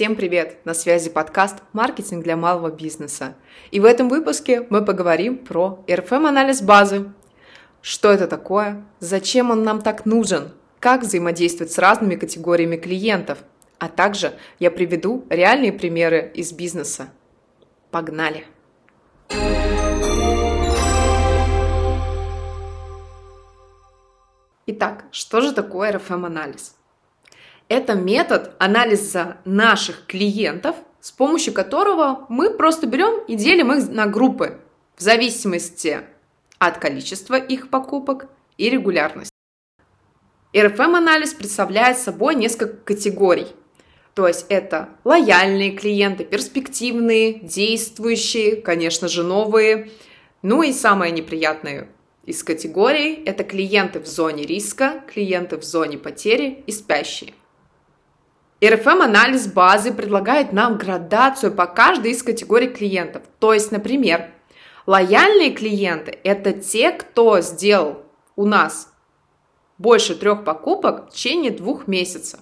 Всем привет! На связи подкаст «Маркетинг для малого бизнеса». И в этом выпуске мы поговорим про RFM-анализ базы. Что это такое? Зачем он нам так нужен? Как взаимодействовать с разными категориями клиентов? А также я приведу реальные примеры из бизнеса. Погнали! Итак, что же такое RFM-анализ? Это метод анализа наших клиентов, с помощью которого мы просто берем и делим их на группы в зависимости от количества их покупок и регулярности. RFM-анализ представляет собой несколько категорий. То есть это лояльные клиенты, перспективные, действующие, конечно же, новые. Ну и самое неприятное из категорий – это клиенты в зоне риска, клиенты в зоне потери и спящие. RFM-анализ базы предлагает нам градацию по каждой из категорий клиентов. То есть, например, лояльные клиенты – это те, кто сделал у нас больше трех покупок в течение двух месяцев.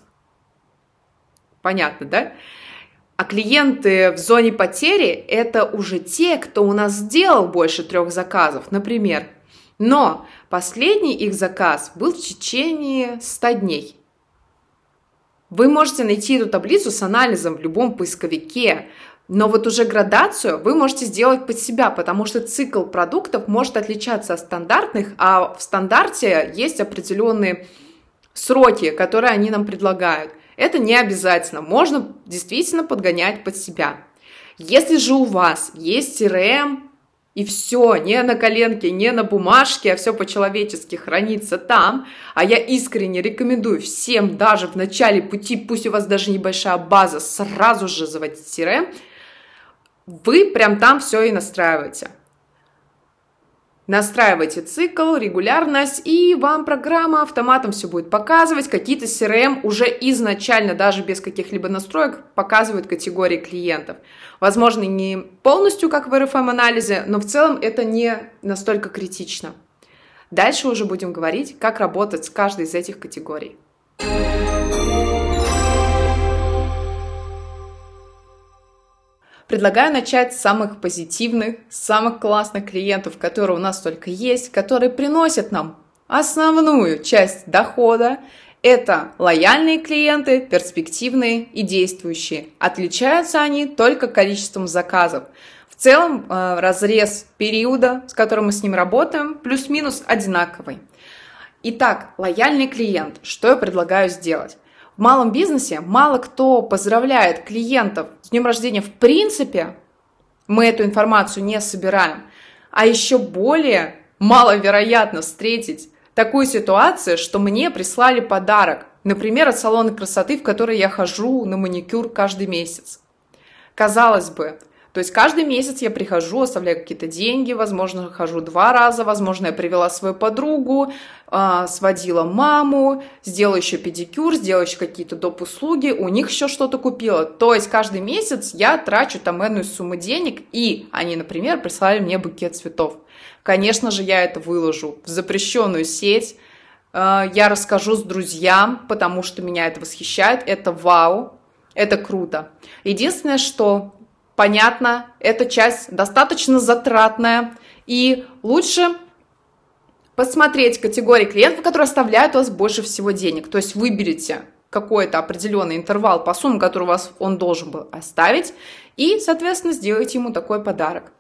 Понятно, да? А клиенты в зоне потери – это уже те, кто у нас сделал больше трех заказов, например. Но последний их заказ был в течение 100 дней. Вы можете найти эту таблицу с анализом в любом поисковике, но вот уже градацию вы можете сделать под себя, потому что цикл продуктов может отличаться от стандартных, а в стандарте есть определенные сроки, которые они нам предлагают. Это не обязательно, можно действительно подгонять под себя. Если же у вас есть CRM, и все, не на коленке, не на бумажке, а все по-человечески хранится там. А я искренне рекомендую всем даже в начале пути, пусть у вас даже небольшая база, сразу же заводить CRM, вы прям там все и настраиваете. Настраивайте цикл, регулярность, и вам программа автоматом все будет показывать. Какие-то CRM уже изначально, даже без каких-либо настроек, показывают категории клиентов. Возможно, не полностью, как в RFM-анализе, но в целом это не настолько критично. Дальше уже будем говорить, как работать с каждой из этих категорий. Предлагаю начать с самых позитивных, самых классных клиентов, которые у нас только есть, которые приносят нам основную часть дохода. Это лояльные клиенты, перспективные и действующие. Отличаются они только количеством заказов. В целом э, разрез периода, с которым мы с ним работаем, плюс-минус одинаковый. Итак, лояльный клиент. Что я предлагаю сделать? В малом бизнесе мало кто поздравляет клиентов с днем рождения в принципе. Мы эту информацию не собираем. А еще более маловероятно встретить такую ситуацию, что мне прислали подарок, например, от салона красоты, в который я хожу на маникюр каждый месяц. Казалось бы, то есть каждый месяц я прихожу, оставляю какие-то деньги, возможно, хожу два раза, возможно, я привела свою подругу, а, сводила маму, сделала еще педикюр, сделала еще какие-то доп. услуги, у них еще что-то купила. То есть каждый месяц я трачу там энную сумму денег, и они, например, прислали мне букет цветов. Конечно же, я это выложу в запрещенную сеть, а, я расскажу с друзьям, потому что меня это восхищает, это вау, это круто. Единственное, что понятно, эта часть достаточно затратная, и лучше посмотреть категории клиентов, которые оставляют у вас больше всего денег. То есть выберите какой-то определенный интервал по сумме, который у вас он должен был оставить, и, соответственно, сделайте ему такой подарок.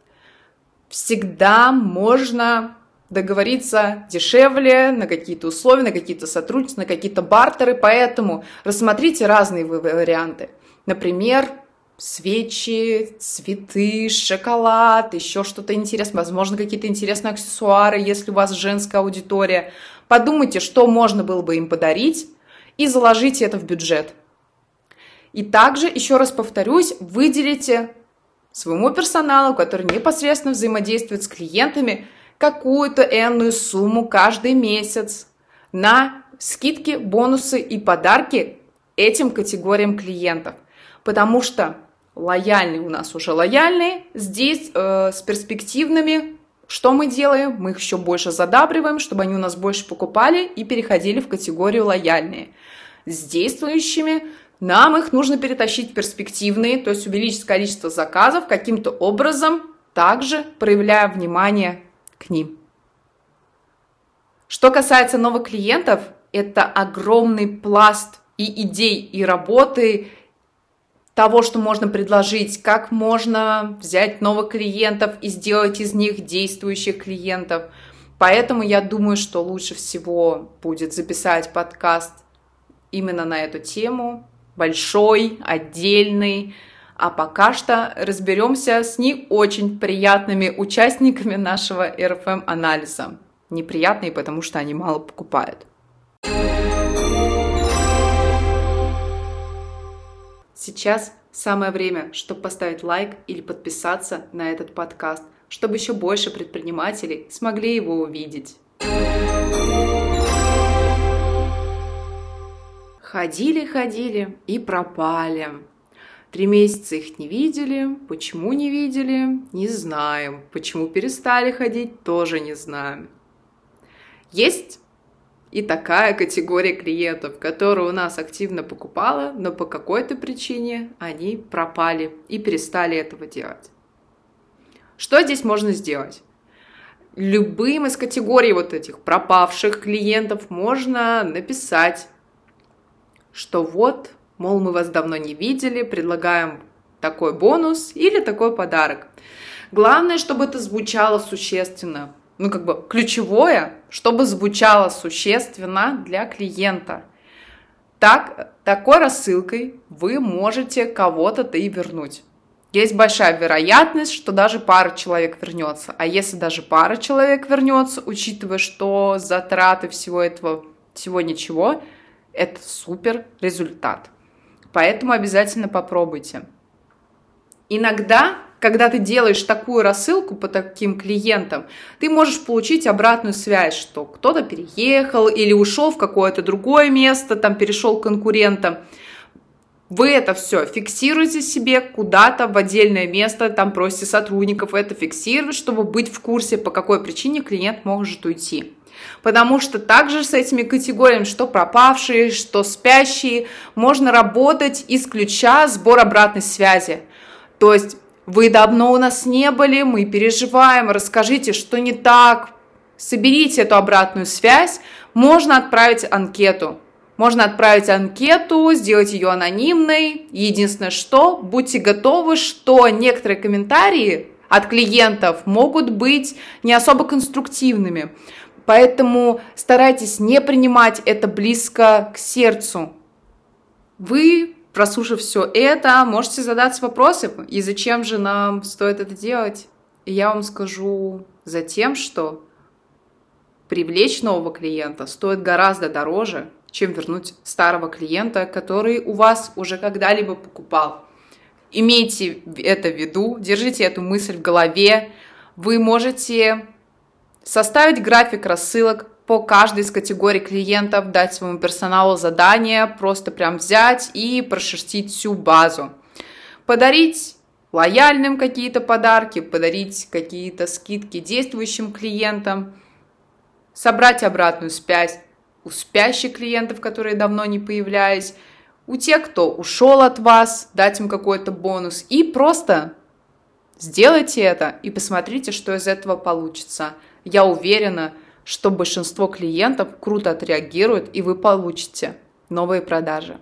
Всегда можно договориться дешевле на какие-то условия, на какие-то сотрудничества, на какие-то бартеры, поэтому рассмотрите разные варианты. Например, свечи, цветы, шоколад, еще что-то интересное, возможно, какие-то интересные аксессуары, если у вас женская аудитория. Подумайте, что можно было бы им подарить, и заложите это в бюджет. И также, еще раз повторюсь, выделите своему персоналу, который непосредственно взаимодействует с клиентами, какую-то энную сумму каждый месяц на скидки, бонусы и подарки этим категориям клиентов. Потому что лояльные у нас уже лояльные, здесь э, с перспективными что мы делаем? Мы их еще больше задабриваем, чтобы они у нас больше покупали и переходили в категорию лояльные. С действующими нам их нужно перетащить в перспективные, то есть увеличить количество заказов каким-то образом, также проявляя внимание к ним. Что касается новых клиентов, это огромный пласт и идей, и работы, того, что можно предложить, как можно взять новых клиентов и сделать из них действующих клиентов. Поэтому я думаю, что лучше всего будет записать подкаст именно на эту тему, большой, отдельный, а пока что разберемся с не очень приятными участниками нашего РФМ-анализа. Неприятные, потому что они мало покупают. Сейчас самое время, чтобы поставить лайк или подписаться на этот подкаст, чтобы еще больше предпринимателей смогли его увидеть. Ходили, ходили и пропали. Три месяца их не видели. Почему не видели? Не знаем. Почему перестали ходить? Тоже не знаем. Есть и такая категория клиентов, которая у нас активно покупала, но по какой-то причине они пропали и перестали этого делать. Что здесь можно сделать? Любым из категорий вот этих пропавших клиентов можно написать, что вот, мол, мы вас давно не видели, предлагаем такой бонус или такой подарок. Главное, чтобы это звучало существенно. Ну, как бы ключевое, чтобы звучало существенно для клиента. Так, такой рассылкой вы можете кого-то-то и вернуть. Есть большая вероятность, что даже пара человек вернется. А если даже пара человек вернется, учитывая, что затраты всего этого, всего ничего, это супер результат. Поэтому обязательно попробуйте. Иногда, когда ты делаешь такую рассылку по таким клиентам, ты можешь получить обратную связь, что кто-то переехал или ушел в какое-то другое место, там перешел к конкурентам. Вы это все фиксируете себе куда-то в отдельное место, там просите сотрудников это фиксировать, чтобы быть в курсе, по какой причине клиент может уйти. Потому что также с этими категориями, что пропавшие, что спящие, можно работать из ключа сбор обратной связи. То есть вы давно у нас не были, мы переживаем, расскажите, что не так, соберите эту обратную связь, можно отправить анкету. Можно отправить анкету, сделать ее анонимной. Единственное, что будьте готовы, что некоторые комментарии от клиентов могут быть не особо конструктивными. Поэтому старайтесь не принимать это близко к сердцу. Вы, прослушав все это, можете задаться вопросом, и зачем же нам стоит это делать? И я вам скажу за тем, что привлечь нового клиента стоит гораздо дороже, чем вернуть старого клиента, который у вас уже когда-либо покупал. Имейте это в виду, держите эту мысль в голове. Вы можете составить график рассылок по каждой из категорий клиентов, дать своему персоналу задание, просто прям взять и прошерстить всю базу. Подарить лояльным какие-то подарки, подарить какие-то скидки действующим клиентам, собрать обратную связь у спящих клиентов, которые давно не появлялись, у тех, кто ушел от вас, дать им какой-то бонус и просто сделайте это и посмотрите, что из этого получится. Я уверена, что большинство клиентов круто отреагирует и вы получите новые продажи.